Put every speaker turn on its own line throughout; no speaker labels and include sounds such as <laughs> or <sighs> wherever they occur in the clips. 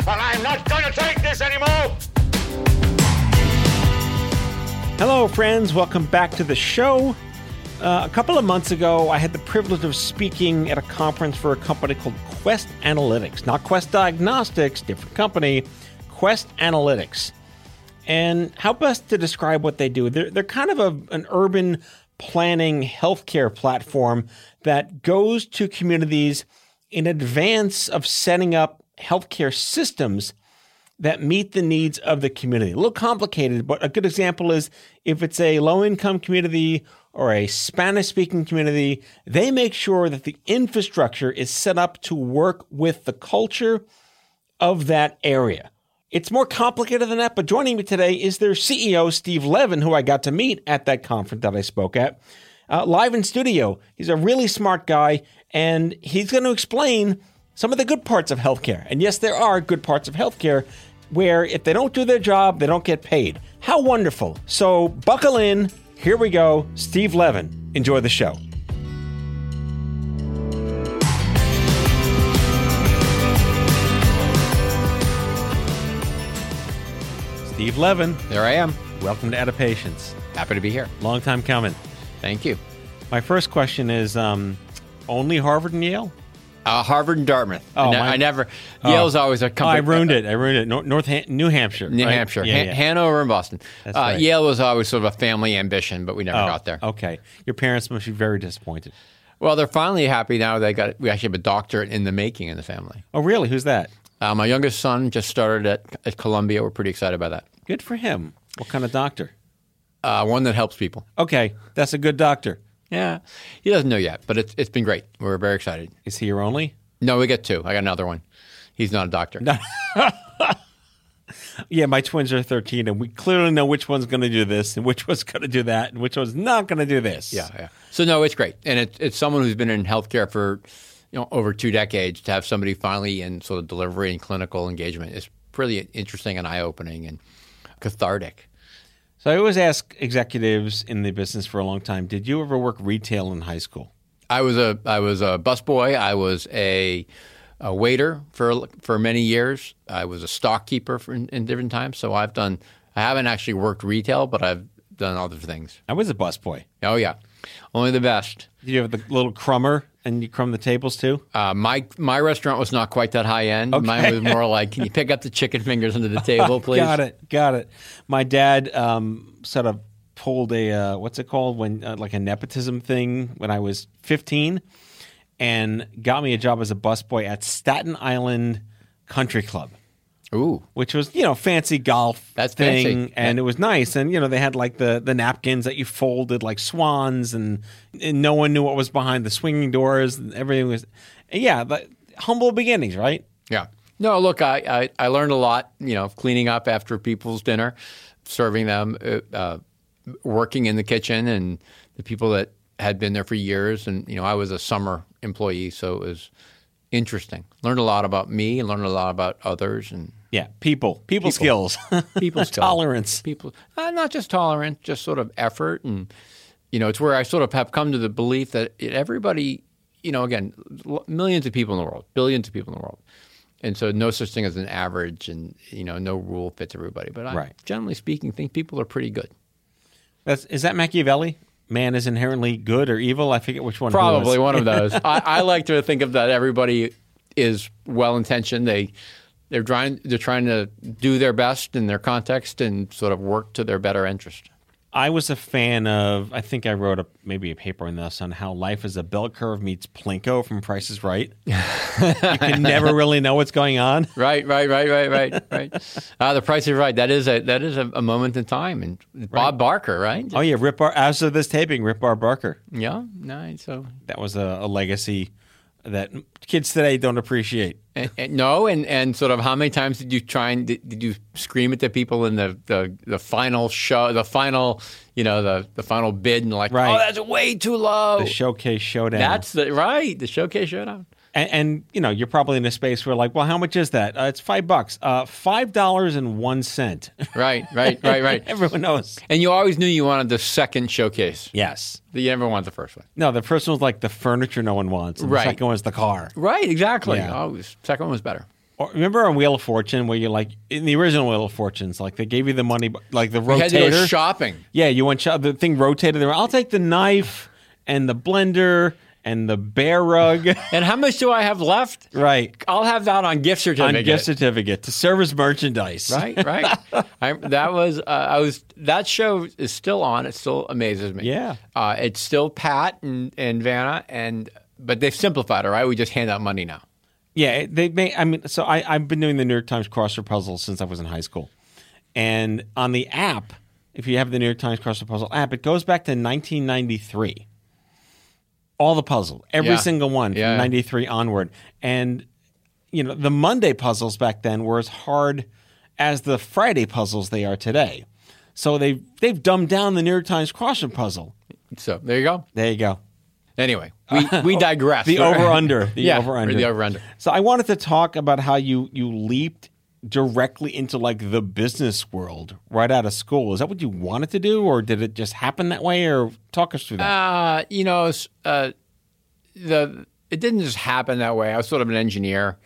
And I'm not gonna take this anymore!
Hello, friends. Welcome back to the show. Uh, a couple of months ago, I had the privilege of speaking at a conference for a company called Quest Analytics. Not Quest Diagnostics, different company, Quest Analytics. And how best to describe what they do? They're, they're kind of a, an urban planning healthcare platform that goes to communities in advance of setting up healthcare systems that meet the needs of the community. A little complicated, but a good example is if it's a low income community or a Spanish speaking community, they make sure that the infrastructure is set up to work with the culture of that area. It's more complicated than that, but joining me today is their CEO, Steve Levin, who I got to meet at that conference that I spoke at, uh, live in studio. He's a really smart guy, and he's going to explain some of the good parts of healthcare. And yes, there are good parts of healthcare where if they don't do their job, they don't get paid. How wonderful. So buckle in. Here we go. Steve Levin. Enjoy the show. Steve Levin,
There I am.
welcome to Out of Patients.
Happy to be here.
Long time coming.
Thank you.
My first question is um, only Harvard and Yale?
Uh, Harvard and Dartmouth.
Oh, my-
I never.
Oh.
Yale's always a
Oh,
company.
I ruined it. I ruined it. Nor- North Han- New Hampshire.
New
right?
Hampshire,
Yeah,
Han-
yeah.
Hanover, and Boston.
That's
uh,
right.
Yale was always sort of a family ambition, but we never
Oh,
got there.
Okay. Your parents must be very disappointed.
Well, they're finally happy now. They got. We actually have a doctorate in the making in the family.
Oh, really? Who's that?
Uh, my youngest son just started at, at Columbia. We're pretty excited about that.
Good for him. What kind of doctor?
Uh, one that helps people.
Okay, that's a good doctor.
Yeah, he doesn't know yet, but it's it's been great. We're very excited.
Is he your only?
No, we get two. I got another one. He's not a doctor. <laughs>
Yeah, my twins are 13, and we clearly know which one's going to do this and which one's going to do that and which one's not going to do this.
Yeah, yeah. So no, it's great, and it's it's someone who's been in healthcare for you know over two decades to have somebody finally in sort of delivery and clinical engagement is pretty interesting and eye opening and cathartic.
So I always ask executives in the business for a long time did you ever work retail in high school?
I was a I was a busboy. I was a, a waiter for for many years. I was a stockkeeper for, in, in different times. So I've done. I haven't actually worked retail, but I've done other things.
I was a busboy.
Oh yeah, only the best.
Did you have the little crummer and you crumb the tables too?
Uh, my my restaurant was not quite that high end.
Okay.
Mine was more like, can you pick up the chicken fingers under the table, <laughs> please?
Got it. Got it. My dad um, sort of pulled a uh, what's it called when uh, like a nepotism thing when I was 15, and got me a job as a busboy at Staten Island Country Club,
Ooh,
which was you know fancy golf
That's
thing,
fancy.
and
Yeah.
it was nice. And you know they had like the the napkins that you folded like swans, and, and no one knew what was behind the swinging doors, and everything was yeah, but humble beginnings, right?
yeah. No, look, I, I, I learned a lot. You know, cleaning up after people's dinner, serving them, uh, uh, working in the kitchen, and the people that had been there for years. And you know, I was a summer employee, so it was interesting. Learned a lot about me, and learned a lot about others, and
Yeah, people, people, skills, <laughs>
people
tolerance.
people uh, not just tolerance, just sort of effort and you know it's where i sort of have come to the belief that everybody you know again l- millions of people in the world billions of people in the world and so no such thing as an average and you know no rule fits everybody but i
Right.
generally speaking think people are pretty good
That's is that Machiavelli? Man is inherently good or evil. I forget which one.
probably one of <laughs> those I, I like to think of that everybody is well intentioned they they're trying they're trying to do their best in their context and sort of work to their better interest
I was a fan of. I think I wrote a maybe a paper on this on how life is a bell curve meets Plinko from Price is Right. <laughs> you can never really know what's going on.
Right, right, right, right, right, right. Uh, <laughs> the price is right. That is a that is a, a moment in time. And Bob Barker, right?
Oh yeah, Rip Bar. As of this taping, Rip Bar Barker.
Yeah, nice. So
That was a, a legacy that kids today don't appreciate.
And, and no, and, and sort of how many times did you try and did, did you scream at the people in the, the, the final show, the final, you know, the, the final bid, and like,
Right.
oh, that's way too low.
The showcase showdown.
that's the right, the showcase showdown.
And, and you know you're probably in a space where like, well, how much is that? Uh, it's five bucks. Uh, five dollars and one cent. <laughs>
Right, right, right, right. <laughs>
Everyone knows.
And you always knew you wanted the second showcase.
Yes.
You never want the first one.
No, the first one's like the furniture no one wants. And
Right.
The second one was the car.
Right, exactly.
Yeah.
Oh, the second one was better.
Or, remember on Wheel of Fortune where you're like in the original Wheel of Fortunes, like they gave you the money, like the
We had to go
rotator.
shopping.
yeah, you went shop. The thing rotated. There. I'll take the knife and the blender and the bear rug. <laughs>
And how much do I have left?
right.
I'll have that on gift certificate.
On gift certificate to service merchandise.
right, right. <laughs> I, that was uh, I was that show is still on. It still amazes me.
Yeah.
uh, it's still Pat and, and Vanna, and but they've simplified it. Right, we just hand out money now.
Yeah, they may. I mean, so I, I've been doing the New York Times crossword puzzle since I was in high school, and on the app, if you have the New York Times crossword puzzle app, it goes back to 1993. All the puzzle, every
Yeah.
single one
Yeah.
from 93 onward, and you know the Monday puzzles back then were as hard as the Friday puzzles they are today. So they've, they've dumbed down the New York Times crossword puzzle.
So there you go.
There you go.
Anyway, we, <laughs> we digress.
The over under. The <laughs>
yeah,
over under.
The over under.
So I wanted to talk about how you you leaped directly into like the business world right out of school. Is that what you wanted to do, or did it just happen that way? Or talk us through that.
Uh, you know, uh, the it didn't just happen that way. I was sort of an engineer.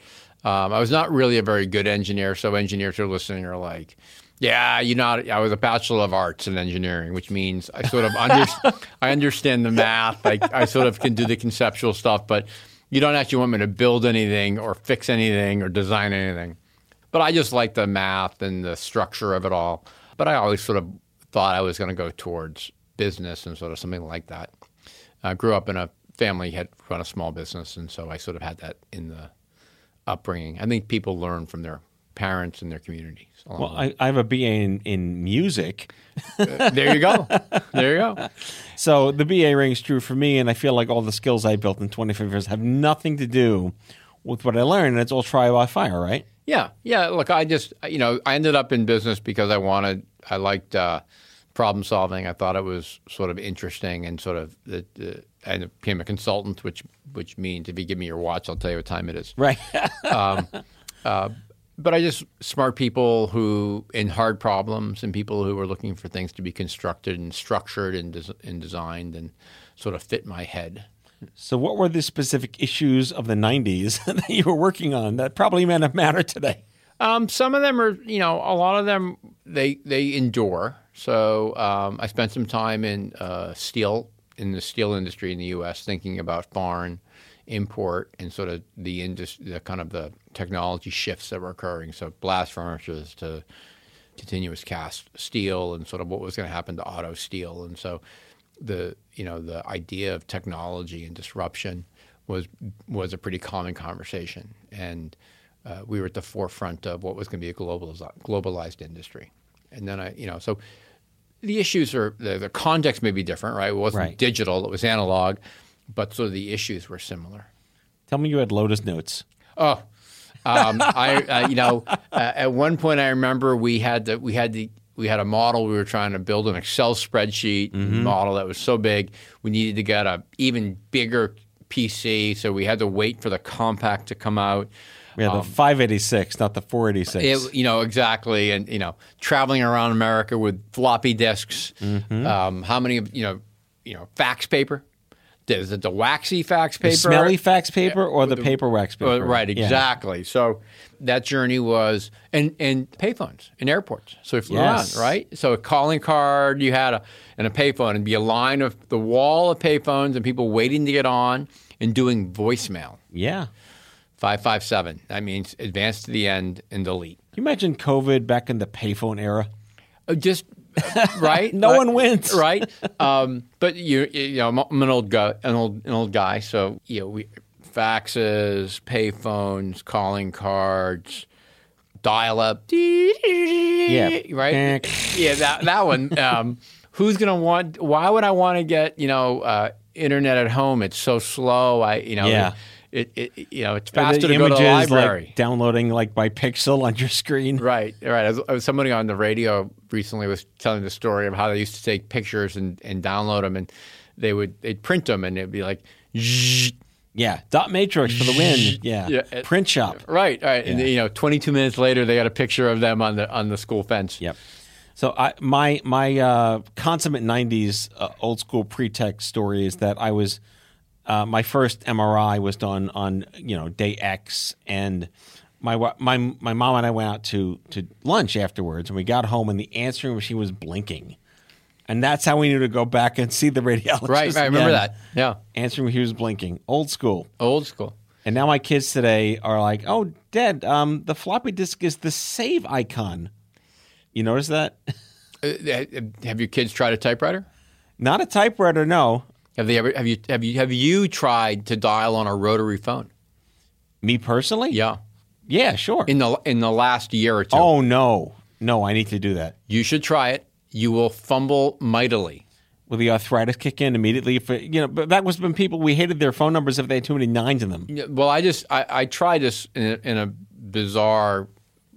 Um, I was not really a very good engineer. So engineers who are listening are like, "Yeah, you know, I was a bachelor of arts in engineering, which means I sort of under, <laughs> I understand the math. I, I sort of can do the conceptual stuff, but you don't actually want me to build anything or fix anything or design anything." But I just like the math and the structure of it all. But I always sort of thought I was going to go towards business and sort of something like that. I grew up in a family had run a small business, and so I sort of had that in the upbringing. I think people learn from their parents and their communities. along
well. I, I have a BA in, in music, <laughs>
there you go. There you go. <laughs>
so the BA rings true for me, and I feel like all the skills I built in 25 years have nothing to do with what I learned. And it's all trial by fire, right?
Yeah, yeah. Look, I just you know I ended up in business because I wanted I liked uh, problem solving. I thought it was sort of interesting and sort of the, the I became a consultant, which which means if you give me your watch, I'll tell you what time it is.
Right. <laughs>
But I just smart people who in hard problems and people who were looking for things to be constructed and structured and, des- and designed and sort of fit my head.
So, what were the specific issues of the 90s <laughs> that you were working on that probably may not matter today?
Um, some of them are, you know, a lot of them they they endure. So um, I spent some time in uh, steel in the steel industry in the U.S. thinking about foreign import and sort of the industry, the kind of the technology shifts that were occurring. So blast furnaces to continuous cast steel and sort of what was going to happen to auto steel. And so the you know the idea of technology and disruption was was a pretty common conversation, and uh, we were at the forefront of what was going to be a globalized globalized industry. And then I you know so the issues are the, the context may be different, right? It wasn't
Right.
digital; it was analog, but sort of the issues were similar.
Tell me you had Lotus Notes.
Oh, um, I uh, you know <laughs> uh, at one point I remember we had the, we had the we had a model we were trying to build an Excel spreadsheet mm-hmm. model that was so big we needed to get a even bigger PC, so we had to wait for the Compaq to come out.
We had the um, 586, not the 486.
It, you know exactly, and you know, traveling around America with floppy disks. Mm-hmm. Um, how many? of You know, you know, fax paper. Is it the waxy fax paper?
the smelly fax paper or the paper wax paper?
right,
Yeah.
exactly. So that journey was and and payphones in airports. So if
Yes.
around, right? So a calling card you had a and a payphone and be a line of the wall of payphones and people waiting to get on and doing voicemail.
Yeah.
Five five seven. That means advance to the end and delete.
Can you imagine COVID back in the payphone era?
Uh, Just <laughs> right?
No
Right.
one wins. <laughs>
right? Um, but you, you know, I'm an old guy, an old, an old guy. So you know, we faxes, payphones, calling cards, dial up.
Yeah.
right. <laughs> yeah, that that one. Um, who's gonna want? Why would I want to get you know uh, internet at home? It's so slow. I you know.
Yeah.
It, it, you know, it's faster to go to the
images,
library.
like downloading like by pixel on your screen.
Right, right. I was, I was- somebody on the radio recently was telling the story of how they used to take pictures and, and download them, and they would they'd print them, and it'd be like.
Yeah, dot matrix for the win. Yeah,
Yeah,
print shop.
right, right, and you know, 22 minutes later, they got a picture of them on the on the school fence.
Yep. So I my my uh, consummate '90s uh, old school pretext story is that I was uh, my first MRI was done on you know day X, and my my my mom and I went out to to lunch afterwards, and we got home, and the answering machine was blinking, and that's how we knew to go back and see the radiologist.
Right, right. I remember that. Yeah,
Answering machine was blinking, old school.
old school.
And now my kids today are like, "Oh, Dad, um, the floppy disk is the save icon." You notice that?
Uh, have your kids tried a typewriter?
Not a typewriter, no.
Have they ever? Have you? Have you? Have you tried to dial on a rotary phone?
Me personally?
Yeah,
Yeah, sure.
in the in the last year or two.
oh no, no, I need to do that.
You should try it. You will fumble mightily.
Will the arthritis kick in immediately? If it, you know, but that was when people we hated their phone numbers if they had too many nines in them.
Yeah, Well, I just I, I tried this in a, in a bizarre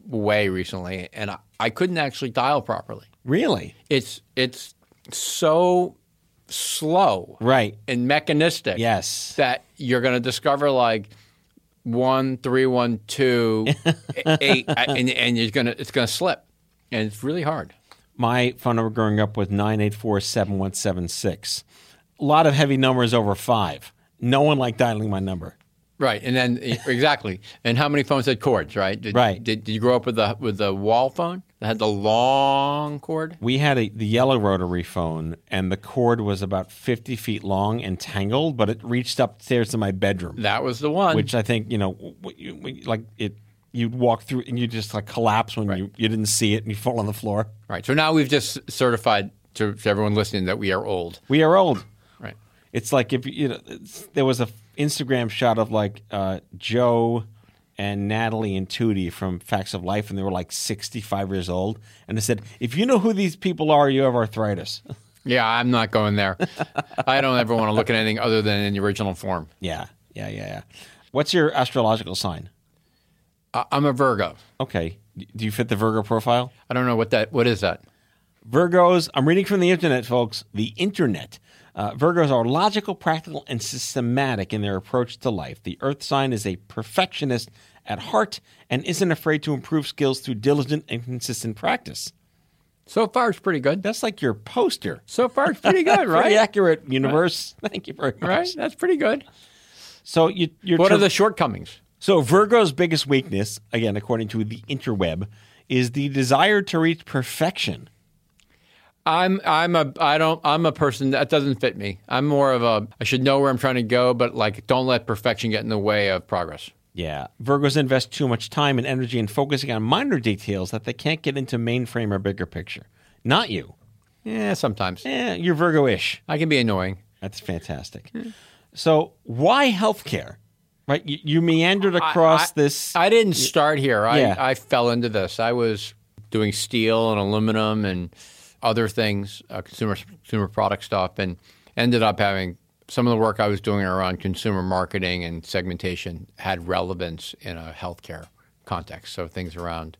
way recently, and I, I couldn't actually dial properly.
Really?
It's it's so slow
Right.
and mechanistic.
Yes.
that you're going to discover like one three one two <laughs> eight, uh, and, and you're gonna it's gonna slip, and it's really hard.
My phone number growing up was nine eight four seven one seven six. A lot of heavy numbers over five. No one liked dialing my number.
Right, and then exactly, and how many phones had cords? Right, did,
Right.
Did, did you grow up with the with the wall phone that had the long cord?
We had a, the yellow rotary phone, and the cord was about 50 feet long and tangled, but it reached upstairs to my bedroom,
That was the one.
which I think, you know, w- w- w- like it, you'd walk through and you just like collapse when you, you didn't see it and you fall on the floor.
right. So now we've just certified to, to everyone listening that we are old.
We are old.
Right.
It's like if you know, there was a Instagram shot of like uh, Joe and Natalie and Tootie from Facts of Life, and they were like 65 years old. And they said, if you know who these people are, you have arthritis. <laughs>
Yeah, I'm not going there. I don't ever want to look at anything other than in the original form.
yeah, yeah, yeah, yeah. What's your astrological sign?
I, I'm a Virgo.
Okay. Do you fit the Virgo profile?
I don't know what that. What is that?
Virgos, I'm reading from the internet, folks. The internet. Uh, Virgos are logical, practical, and systematic in their approach to life. The earth sign is a perfectionist at heart and isn't afraid to improve skills through diligent and consistent practice.
So far, it's pretty good.
That's like your poster.
So far, it's pretty good, right? <laughs>
Pretty
right?
accurate, universe. <laughs> Thank you very much.
Right. That's pretty good.
So you, you're
What
tr-
are the shortcomings?
so Virgo's biggest weakness, again according to the interweb, is the desire to reach perfection.
I'm I'm a I don't I'm a person that doesn't fit me. I'm more of a I should know where I'm trying to go, but like don't let perfection get in the way of progress.
Yeah. Virgos invest too much time and energy in focusing on minor details that they can't get into mainframe or bigger picture. Not you.
Yeah, sometimes
Yeah, you're Virgo ish.
I can be annoying.
That's fantastic. So, why healthcare? Right? You, you meandered across
I,
this.
I didn't start here. I
Yeah.
I fell into this. I was doing steel and aluminum and other things, uh, consumer consumer product stuff, and ended up having some of the work I was doing around consumer marketing and segmentation had relevance in a healthcare context. So things around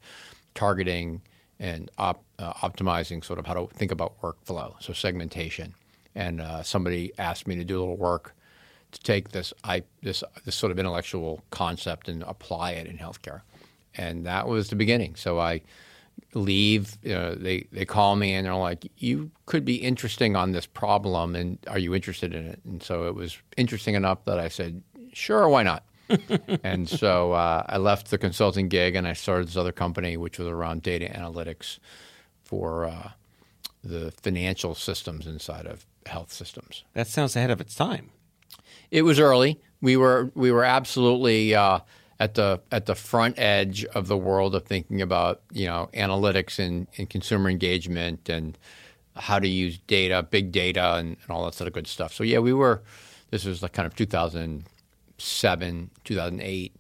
targeting and op, uh, optimizing sort of how to think about workflow. So segmentation. And uh, somebody asked me to do a little work to take this I this this sort of intellectual concept and apply it in healthcare, and that was the beginning. So I leave. You know, they they call me and they're like, "You could be interesting on this problem, and are you interested in it?" And so it was interesting enough that I said, "Sure, why not?" <laughs> and so uh, I left the consulting gig and I started this other company, which was around data analytics for uh, the financial systems inside of health systems.
that sounds ahead of its time.
It was early. We were we were absolutely uh, at the at the front edge of the world of thinking about you know analytics and, and consumer engagement and how to use data, big data, and, and all that sort of good stuff. So yeah, we were. This was like kind of 2007, 2008,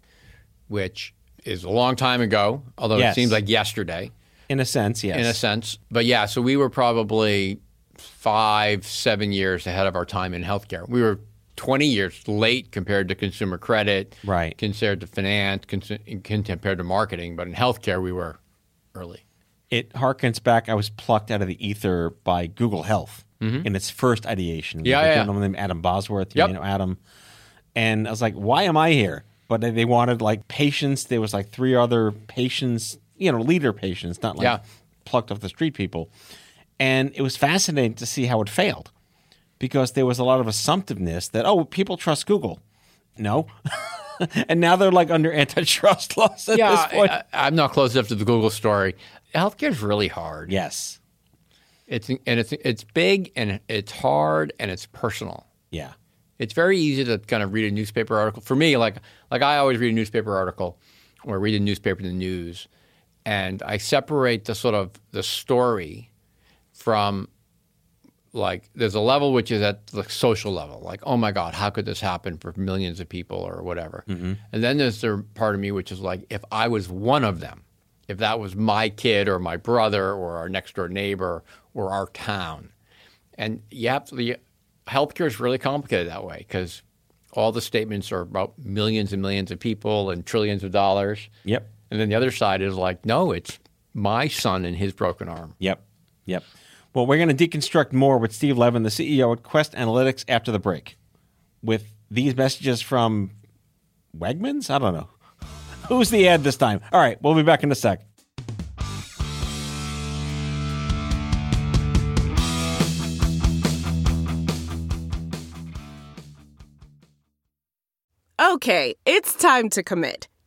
which is a long time ago. Although
Yes.
it seems like yesterday
In a sense, yes.
in a sense. But yeah, so we were probably five, seven years ahead of our time in healthcare. We were 20 years late compared to consumer credit,
Right.
Compared to finance, compared to marketing. But in healthcare, we were early.
it harkens back. I was plucked out of the ether by Google Health in its first ideation.
Mm-hmm. Yeah,
a
yeah.
gentleman named Adam Bosworth.
Yep.
You know Adam. And I was like, why am I here? But they- they wanted like patients. There was like three other patients, you know, leader patients, not like
Yeah.
plucked off the street people. And it was fascinating to see how it failed because there was a lot of assumptiveness that, oh, people trust Google. No. <laughs> and now they're like under antitrust <laughs> laws at
yeah,
this point.
I, I, am not close enough to the Google story. Healthcare is really hard.
yes.
It's and it's it's big and it's hard and it's personal.
Yeah.
It's very easy to kind of read a newspaper article. For me, like like I always read a newspaper article or read a newspaper in the news, and I separate the sort of the story from like there's a level which is at the social level, like oh my god, how could this happen for millions of people or whatever, mm-hmm. and then there's the part of me which is like if I was one of them, if that was my kid or my brother or our next door neighbor or our town, and you have to, the healthcare is really complicated that way because all the statements are about millions and millions of people and trillions of dollars.
Yep.
And then the other side is like, no, it's my son and his broken arm.
Yep. Yep. Well, we're going to deconstruct more with Steve Levin, the CEO at Quest Analytics, after the break. With these messages from Wegmans? I don't know. <laughs> Who's the ad this time? All right, we'll be back in a sec.
Okay, it's time to commit.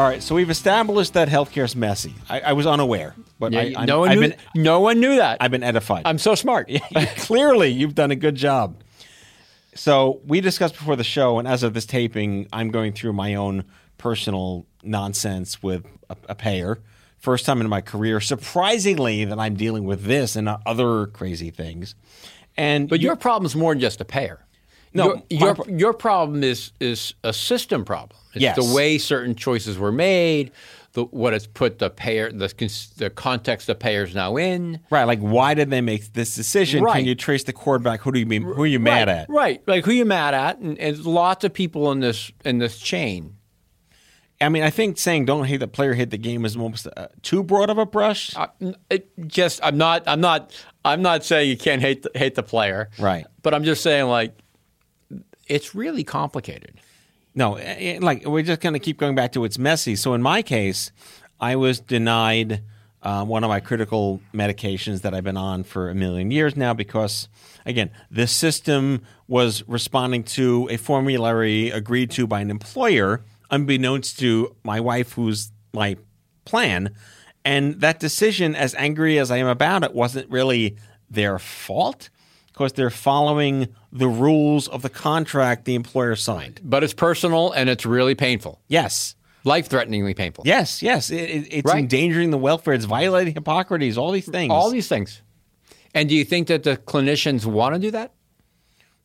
All right, so we've established that healthcare is messy. I, I was unaware, but
Yeah,
I,
no one
I've
knew.
been
no one knew that.
I've been edified.
I'm so smart. <laughs>
Clearly, you've done a good job. So we discussed before the show, and as of this taping, I'm going through my own personal nonsense with a, a payer. First time in my career, surprisingly, that I'm dealing with this and other crazy things. And
But
you-
your problem's more than just a payer.
No,
your your, your problem is is a system problem. It's
Yes.
the way certain choices were made, the, what it's put the payer, the the context the payers now in.
right, like why did they make this decision?
Right.
Can you trace the cord back? Who do you mean? Who are you mad
right,
at?
Right, like who are you mad at, and, and lots of people in this in this chain.
I mean, I think saying "don't hate the player, hate the game" is almost uh, too broad of a brush.
Uh, it just I'm not I'm not I'm not saying you can't hate the, hate the player,
Right.
But I'm just saying like it's really complicated.
No, eh, like we're just going to keep going back to it's messy. So in my case, I was denied uh, one of my critical medications that I've been on for a million years now because, again, the system was responding to a formulary agreed to by an employer, unbeknownst to my wife, who's my plan. And that decision, as angry as I am about it, wasn't really their fault because they're following the rules of the contract the employer signed.
But it's personal and it's really painful,
Yes.
life threateningly painful.
Yes, yes. It, it- it's
Right.
endangering the welfare. It's violating Hippocrates, all these things.
All these things. And do you think that the clinicians want to do that?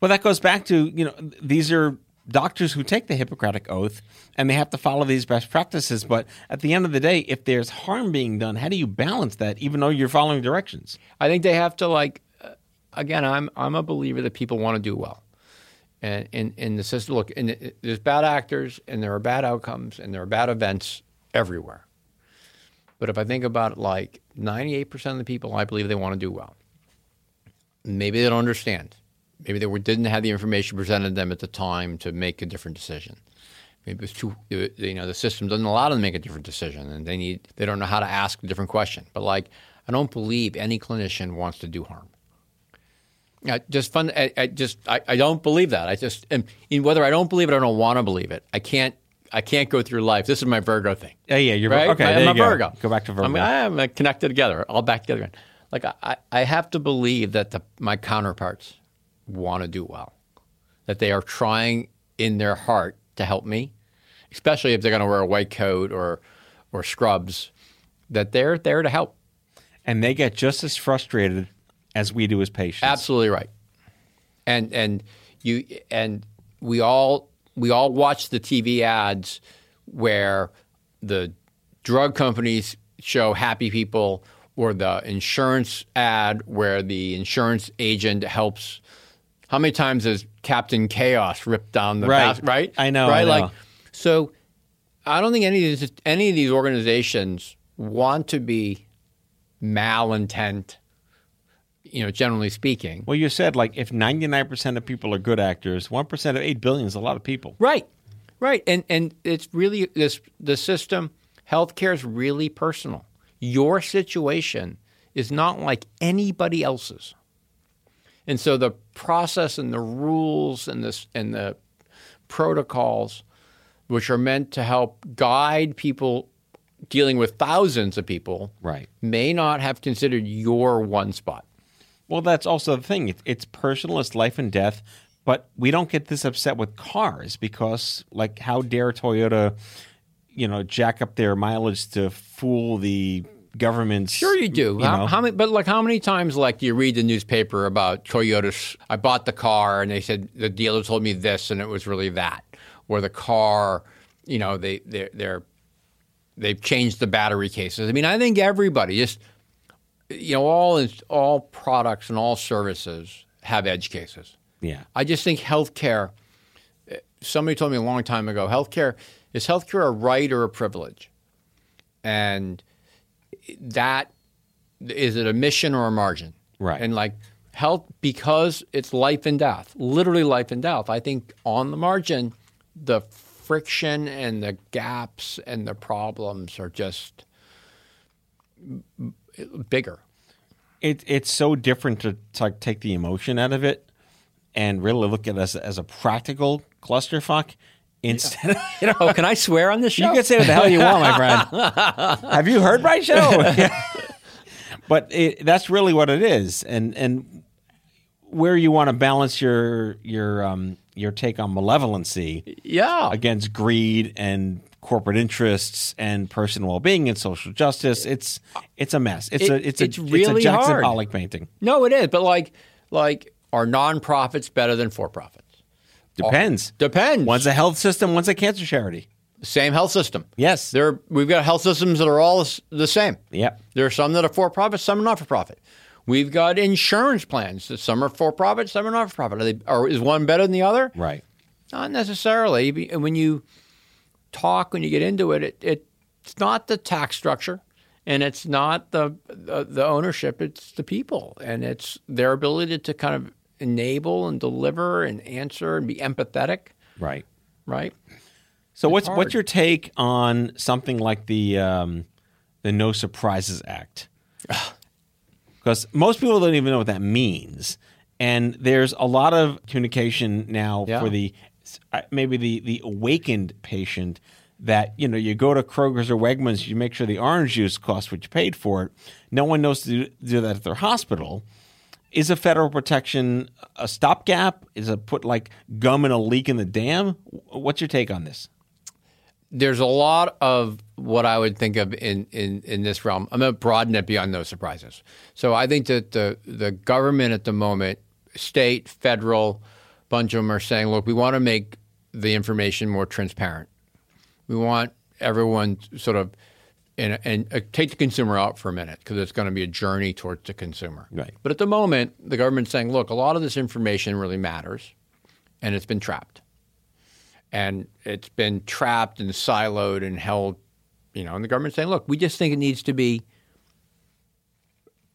well, that goes back to, you know, these are doctors who take the Hippocratic Oath and they have to follow these best practices. But at the end of the day, if there's harm being done, how do you balance that even though you're following directions?
I think they have to like. Again, I'm I'm a believer that people want to do well, and in in the system. Look, there's bad actors, and there are bad outcomes, and there are bad events everywhere. But if I think about it, like 98% of the people, I believe they want to do well. Maybe they don't understand. Maybe they were, didn't have the information presented to them at the time to make a different decision. Maybe it was too, you know, the system doesn't allow them to make a different decision, and they need, they don't know how to ask a different question. But like, I don't believe any clinician wants to do harm. I just fun. I, I just I, I don't believe that. I just in whether I don't believe it or I don't want to believe it. I can't. I can't go through life. This is my Virgo thing.
Yeah, yeah, you're
right.
okay.
I,
there
am
you
a
go.
Virgo.
Go back to Virgo.
I mean, I am uh, connected together. All back together again. Like I, I have to believe that the, my counterparts want to do well, that they are trying in their heart to help me, especially if they're going to wear a white coat or or scrubs, that they're there to help.
and they get just as frustrated as we do as patients.
Absolutely right. And and you and we all we all watch the TV ads where the drug companies show happy people or the insurance ad where the insurance agent helps how many times has Captain Chaos ripped down the
Right.
bas- right?
I know,
Right?
I know.
Like so I don't think any of these any of these organizations want to be malintent you know, generally speaking.
Well, you said like if 99% of people are good actors, 1% of 8 billion is a lot of people.
Right, right, and and it's really this the system. Healthcare is really personal. Your situation is not like anybody else's, and so the process and the rules and this and the protocols, which are meant to help guide people dealing with thousands of people,
Right.
may not have considered your one spot.
Well, that's also the thing. It's personal, it's life and death. But we don't get this upset with cars because, like, how dare Toyota, you know, jack up their mileage to fool the government's.
Sure, you do.
You
how,
know?
how many? But like, how many times like do you read the newspaper about Toyota's? I bought the car, and they said the dealer told me this, and it was really that. Or the car, you know, they they they're they've changed the battery cases. I mean, I think everybody just you know all all products and all services have edge cases.
Yeah.
I just think healthcare. eh, Somebody told me a long time ago, healthcare is healthcare a right or a privilege, and that is it a mission or a margin?
Right.
And like health, because it's life and death, literally life and death. I think on the margin, the friction and the gaps and the problems are just bigger.
it, it's so different to, to take the emotion out of it and really look at it as, as a practical clusterfuck instead of, <laughs> you know,
Oh, can I swear on this show?
you can say what the hell you want, my friend. <laughs> Have you heard my show? <laughs> but it, that's really what it is. And, and where you want to balance your, your, um, your take on malevolency
yeah.
against greed and corporate interests and personal well-being and social justice, it's, it's a mess. It's
It-
a, it's a,
it's
it's a Jackson
hard.
Pollock painting.
No, it is. But like, like, are nonprofits better than for profits?
Depends.
Depends.
One's a health system, one's a cancer charity.
Same health system.
Yes.
There, we've got health systems that are all the same.
Yep.
There are some that are for profit, some are not for profit. We've got insurance plans. that Some are for profit, some are not for profit. Are they, are, is one better than the other?
Right.
Not necessarily. When you talk when you get into it, it, it it's not the tax structure and it's not the, the, the ownership it's the people and it's their ability to kind of enable and deliver and answer and be empathetic
Right.
right
So what's
hard.
what's your take on something like the um, the No Surprises Act? <sighs> Because most people don't even know what that means, and there's a lot of communication now
Yeah.
for the maybe the the awakened patient that you know you go to Kroger's or Wegmans, you make sure the orange juice costs what you paid for it. No one knows to do, that at their hospital. Is a federal protection a stopgap? Is it put like gum in a leak in the dam? What's your take on this?
there's a lot of what I would think of in, in, in this realm. I'm going to broaden it beyond no surprises. So I think that the, the government at the moment, state, federal, bunch of them are saying, look, we want to make the information more transparent. We want everyone sort of, and, and uh, take the consumer out for a minute because it's going to be a journey towards the consumer.
Right.
But at the moment, the government's saying, look, a lot of this information really matters, and it's been trapped and it's been trapped and siloed and held, you know, and the government's saying, look, we just think it needs to be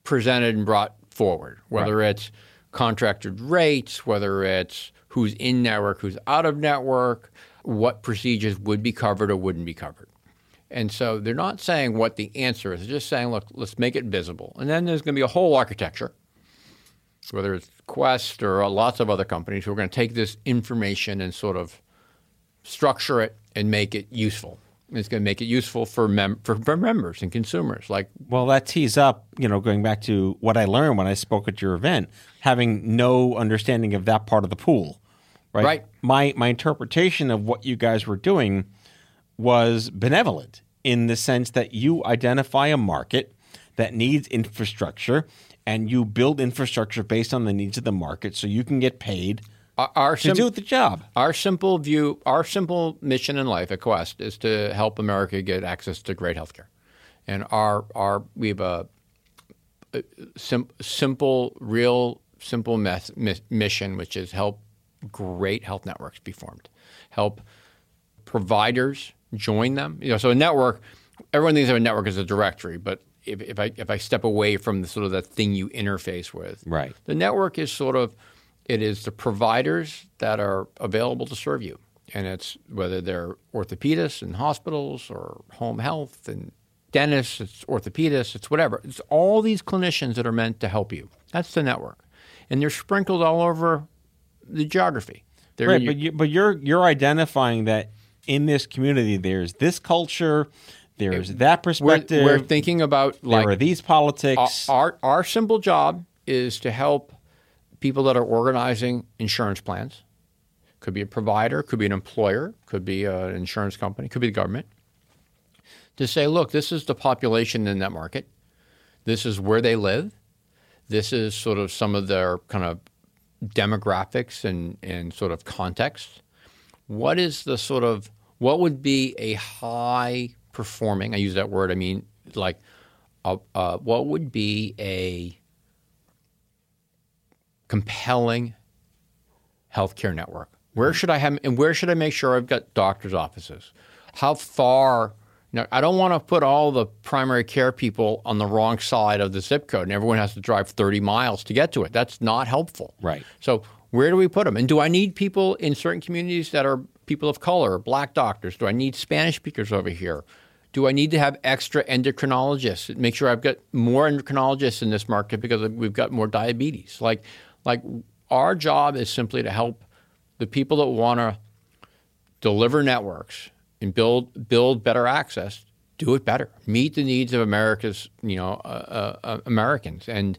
presented and brought forward, whether it's contracted rates, whether it's who's in network, who's out of network, what procedures would be covered or wouldn't be covered. And so they're not saying what the answer is. They're just saying, look, let's make it visible. And then there's going to be a whole architecture whether it's Quest or uh, lots of other companies who are going to take this information and sort of structure it and make it useful. It's going to make it useful for, mem- for, for members and consumers. Like,
Well, that tees up, you know, going back to what I learned when I spoke at your event, having no understanding of that part of the pool. Right.
Right.
My my interpretation of what you guys were doing was benevolent in the sense that you identify a market that needs infrastructure and you build infrastructure based on the needs of the market so you can get paid
our,
to
sim-
do the job.
our simple view, our simple mission in life at Quest is to help America get access to great healthcare. And our, our we have a, a sim- simple, real, simple mes- mis- mission, which is help great health networks be formed, help providers join them. You know, so a network, everyone thinks of a network as a directory, but if, if I if I step away from the sort of the thing you interface with,
Right.
the network is sort of it is the providers that are available to serve you, and it's whether they're orthopedists in hospitals or home health and dentists, it's orthopedists, it's whatever. It's all these clinicians that are meant to help you. That's the network, and they're sprinkled all over the geography. They're
Right,
your-
but you, but you're you're identifying that in this community there's this culture, there's that
we're,
perspective.
we're thinking about
there
like
are these politics.
Our, our simple job is to help people that are organizing insurance plans. Could be a provider, could be an employer, could be an insurance company, could be the government. To say, look, this is the population in that market. This is where they live. This is sort of some of their kind of demographics and, and sort of context. What is the sort of what would be a high performing? I use that word. I mean, like, uh, uh, what would be a compelling healthcare network? Where should I have, and where should I make sure I've got doctors' offices? How far? Now, I don't want to put all the primary care people on the wrong side of the zip code, and everyone has to drive 30 miles to get to it. That's not helpful.
Right.
So, where do we put them? And do I need people in certain communities that are people of color, black doctors? Do I need Spanish speakers over here? Do I need to have extra endocrinologists? Make sure I've got more endocrinologists in this market because we've got more diabetes. Like, like our job is simply to help the people that want to deliver networks and build build better access. Do it better. Meet the needs of America's you know uh, uh, Americans and.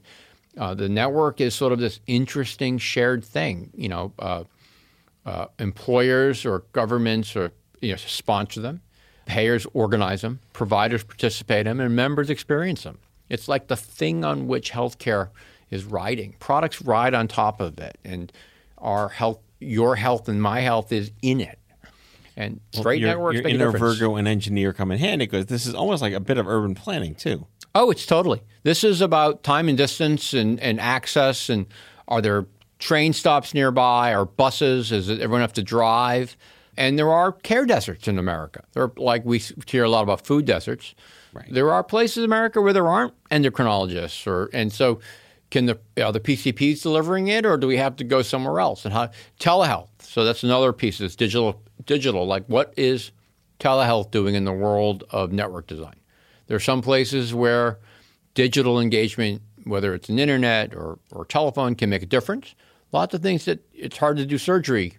Uh, the network is sort of this interesting shared thing. You know, uh, uh, employers or governments or you know sponsor them, payers organize them, providers participate in them, and members experience them. It's like the thing on which healthcare is riding. Products ride on top of it, and our health, your health, and my health is in it. And straight
your,
networks
your inner
difference.
Virgo and engineer come in handy because this is almost like a bit of urban planning too.
Oh, it's totally. This is about time and distance and, and access. And are there train stops nearby or buses? Does everyone have to drive? and there are care deserts in America. There are, like we hear a lot about food deserts.
Right.
There are places in America where there aren't endocrinologists, or and so can the are the PCPs delivering it, or do we have to go somewhere else? And how telehealth? So that's another piece. It's digital. Digital. Like what is telehealth doing in the world of network design? There are some places where digital engagement, whether it's an internet or, or telephone, can make a difference. Lots of things that it's hard to do surgery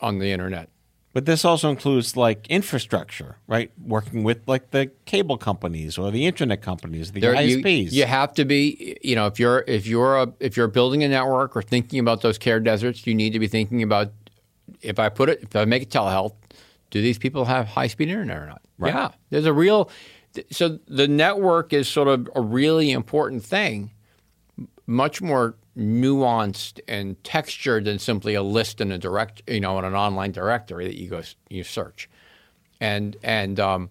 on the internet.
But this also includes like infrastructure, right? Working with like the cable companies or the internet companies, the
There- you,
ISPs.
you have to be, you know, if you're if you're a, if you're building a network or thinking about those care deserts, you need to be thinking about if I put it, if I make it telehealth, do these people have high speed internet or not?
Right.
Yeah, there's a real. So the network is sort of a really important thing, much more nuanced and textured than simply a list in a direct, you know, in an online directory that you go you search, and and um,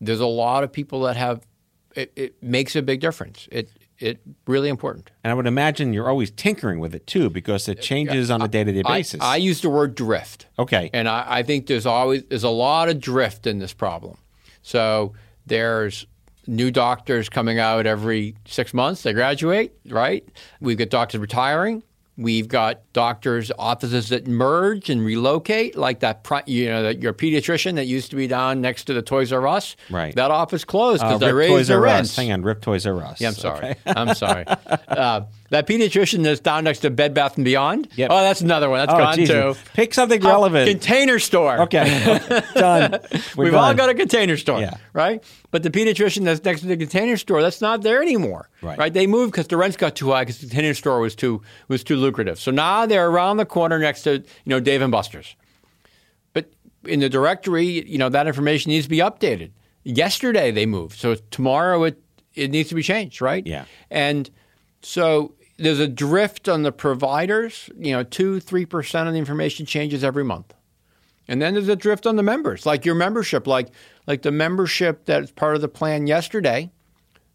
there's a lot of people that have it, it makes a big difference. It it really important.
and I would imagine you're always tinkering with it too because it changes on a day to day
I-
basis.
I, use the word drift.
Okay.
And I, I think there's always there's a lot of drift in this problem. So there's new doctors coming out every six months. They graduate, right? We've got doctors retiring. We've got doctors' offices that merge and relocate, like that. You know, that your pediatrician that used to be down next to the Toys R Us.
Right.
That office closed
Uh,
because they raised
Toys
the
R
rents.
Us. Hang on, Rip Toys R Us.
Yeah, I'm sorry.
Okay.
I'm sorry. <laughs> Uh, that pediatrician that's down next to Bed Bath and Beyond.
Yep.
Oh, that's another one. That's
Oh,
gone
Jesus.
too.
Pick something
Uh,
relevant.
container store.
Okay, <laughs> done. We're
We've all got a container store,
Yeah.
right? But the pediatrician that's next to the container store, that's not there anymore,
Right.
They moved because the rents got too high because the container store was too was too lucrative. So now they're around the corner next to you know Dave and Buster's. But in the directory, you know that information needs to be updated. Yesterday they moved, so tomorrow it it needs to be changed, right?
Yeah.
And so there's a drift on the providers. You know, two three percent of the information changes every month. And then there's a drift on the members, like your membership, like like the membership that's part of the plan yesterday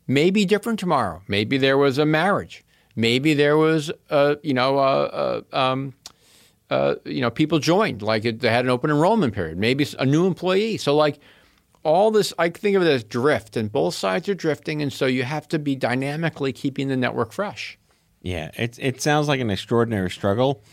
may be different tomorrow. Maybe there was a marriage. Maybe there was a you know a, a, um, uh, you know people joined, like it, they had an open enrollment period. Maybe a new employee. So like all this, I think of it as drift, and both sides are drifting, and so you have to be dynamically keeping the network fresh.
Yeah, it it sounds like an extraordinary struggle.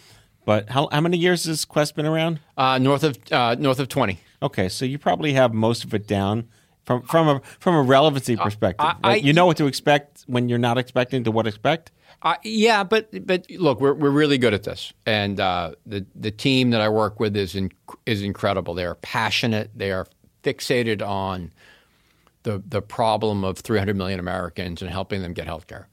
But how how many years has Quest been around?
Uh, north of uh, north of twenty.
Okay, so you probably have most of it down from from a from a relevancy perspective.
I-
right? You know what to expect when you're not expecting to what expect.
Uh, yeah, but but look, we're we're really good at this, and uh, the the team that I work with is in, is incredible. They are passionate. They are fixated on the the problem of 300 million Americans and helping them get health care.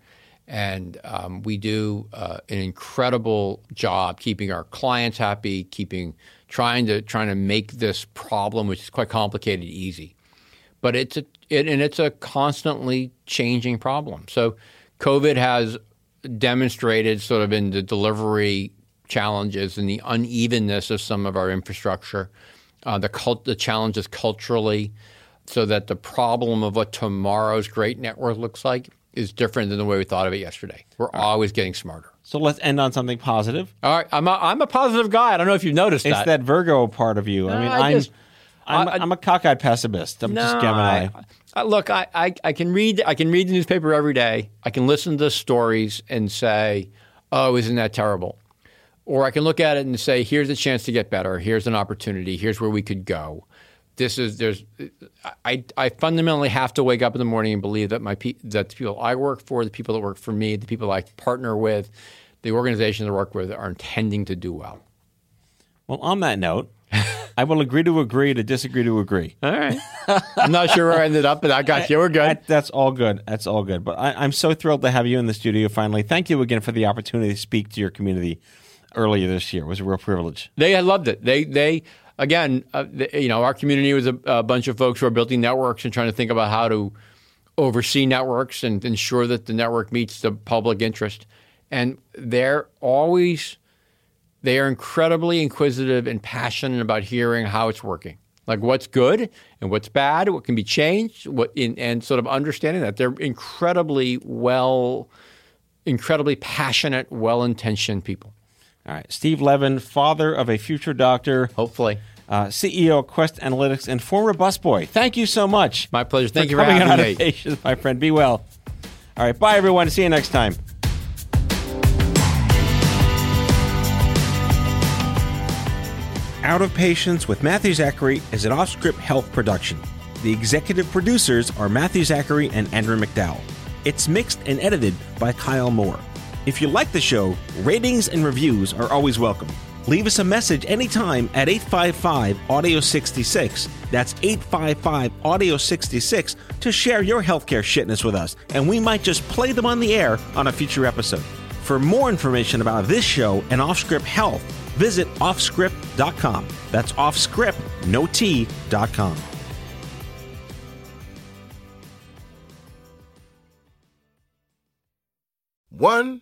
And um, we do uh, an incredible job keeping our clients happy, keeping trying to trying to make this problem, which is quite complicated, easy but it's a it, and it's a constantly changing problem. So, COVID has demonstrated sort of in the delivery challenges and the unevenness of some of our infrastructure, uh, the cult, the challenges culturally, so that the problem of what tomorrow's great network looks like is different than the way we thought of it yesterday. We're always getting smarter.
So let's end on something positive.
All right, I'm a, I'm a positive guy. I don't know if you've noticed
It's
that.
that Virgo part of you. I mean,
I
I'm
just-
I'm,
I-
I'm a cockeyed pessimist. I'm just Gemini.
I, I, look, I, I, I can read I can read the newspaper every day. I can listen to stories and say, "Oh, isn't that terrible?" Or I can look at it and say, "Here's a chance to get better. Here's an opportunity. Here's where we could go." This is there's I, I fundamentally have to wake up in the morning and believe that my pe- that the people I work for, the people that work for me, the people I partner with, the organizations I work with are intending to do well.
Well, on that note, <laughs> I will agree to agree to disagree to agree.
All right. <laughs> I'm not sure where I ended up, but I got you. We're good.
That- that's all good. That's all good. But I, I'm so thrilled to have you in the studio finally. Thank you again for the opportunity to speak to your community earlier this year. It was a real privilege.
They loved it. They they again, uh, they, you know, our community was a, a bunch of folks who are building networks and trying to think about how to oversee networks and ensure that the network meets the public interest. And they're always they are incredibly inquisitive and passionate about hearing how it's working. Like what's good and what's bad, what can be changed, what in, and sort of understanding that they're incredibly well, incredibly passionate, well-intentioned people.
All right. Steve Levin, father of a future doctor.
Hopefully,
uh, CEO of Quest Analytics and former busboy. Thank you so much.
My pleasure. Thank
for
you for
coming
having
on
me.
Out of Patients, my friend. Be well. All right, bye everyone. See you next time. Out of Patients with Matthew Zachary is an off-script health production. The executive producers are Matthew Zachary and Andrew McDowell. It's mixed and edited by Kyle Moore. If you like the show, ratings and reviews are always welcome. Leave us a message anytime at 855 Audio 66. That's 855 Audio 66 to share your healthcare shitness with us, and we might just play them on the air on a future episode. For more information about this show and Offscript Health, visit offscript.com. That's offscript, no T.com.
One,